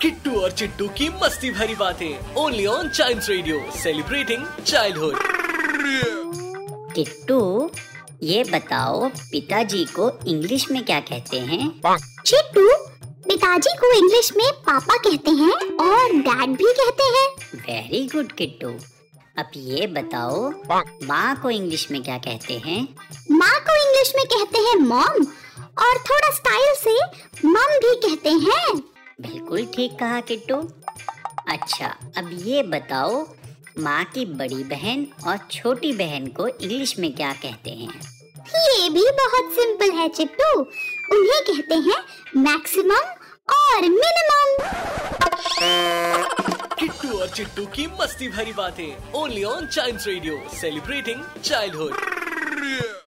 Kittu और चिट्टू की मस्ती भरी बातें only on child radio celebrating childhood Kittu ये बताओ पिताजी को इंग्लिश में क्या कहते हैं? चिट्टू पिताजी को इंग्लिश में पापा कहते हैं और डैड भी कहते हैं। Very good Kittu. अब ये बताओ माँ को इंग्लिश में क्या कहते हैं? माँ को इंग्लिश में कहते हैं मॉम और थोड़ा स्टाइल से मम भी कहते हैं। बिल्कुल ठीक कहा किट्टू। अच्छा अब ये बताओ माँ की बड़ी बहन और छोटी बहन को इंग्लिश में क्या कहते हैं? ये भी बहुत सिंपल है चिट्टू। उन्हें कहते हैं मैक्सिमम और मिनिमम। किट्टू और चिट्टू की मस्ती भरी बातें। Only on child radio celebrating childhood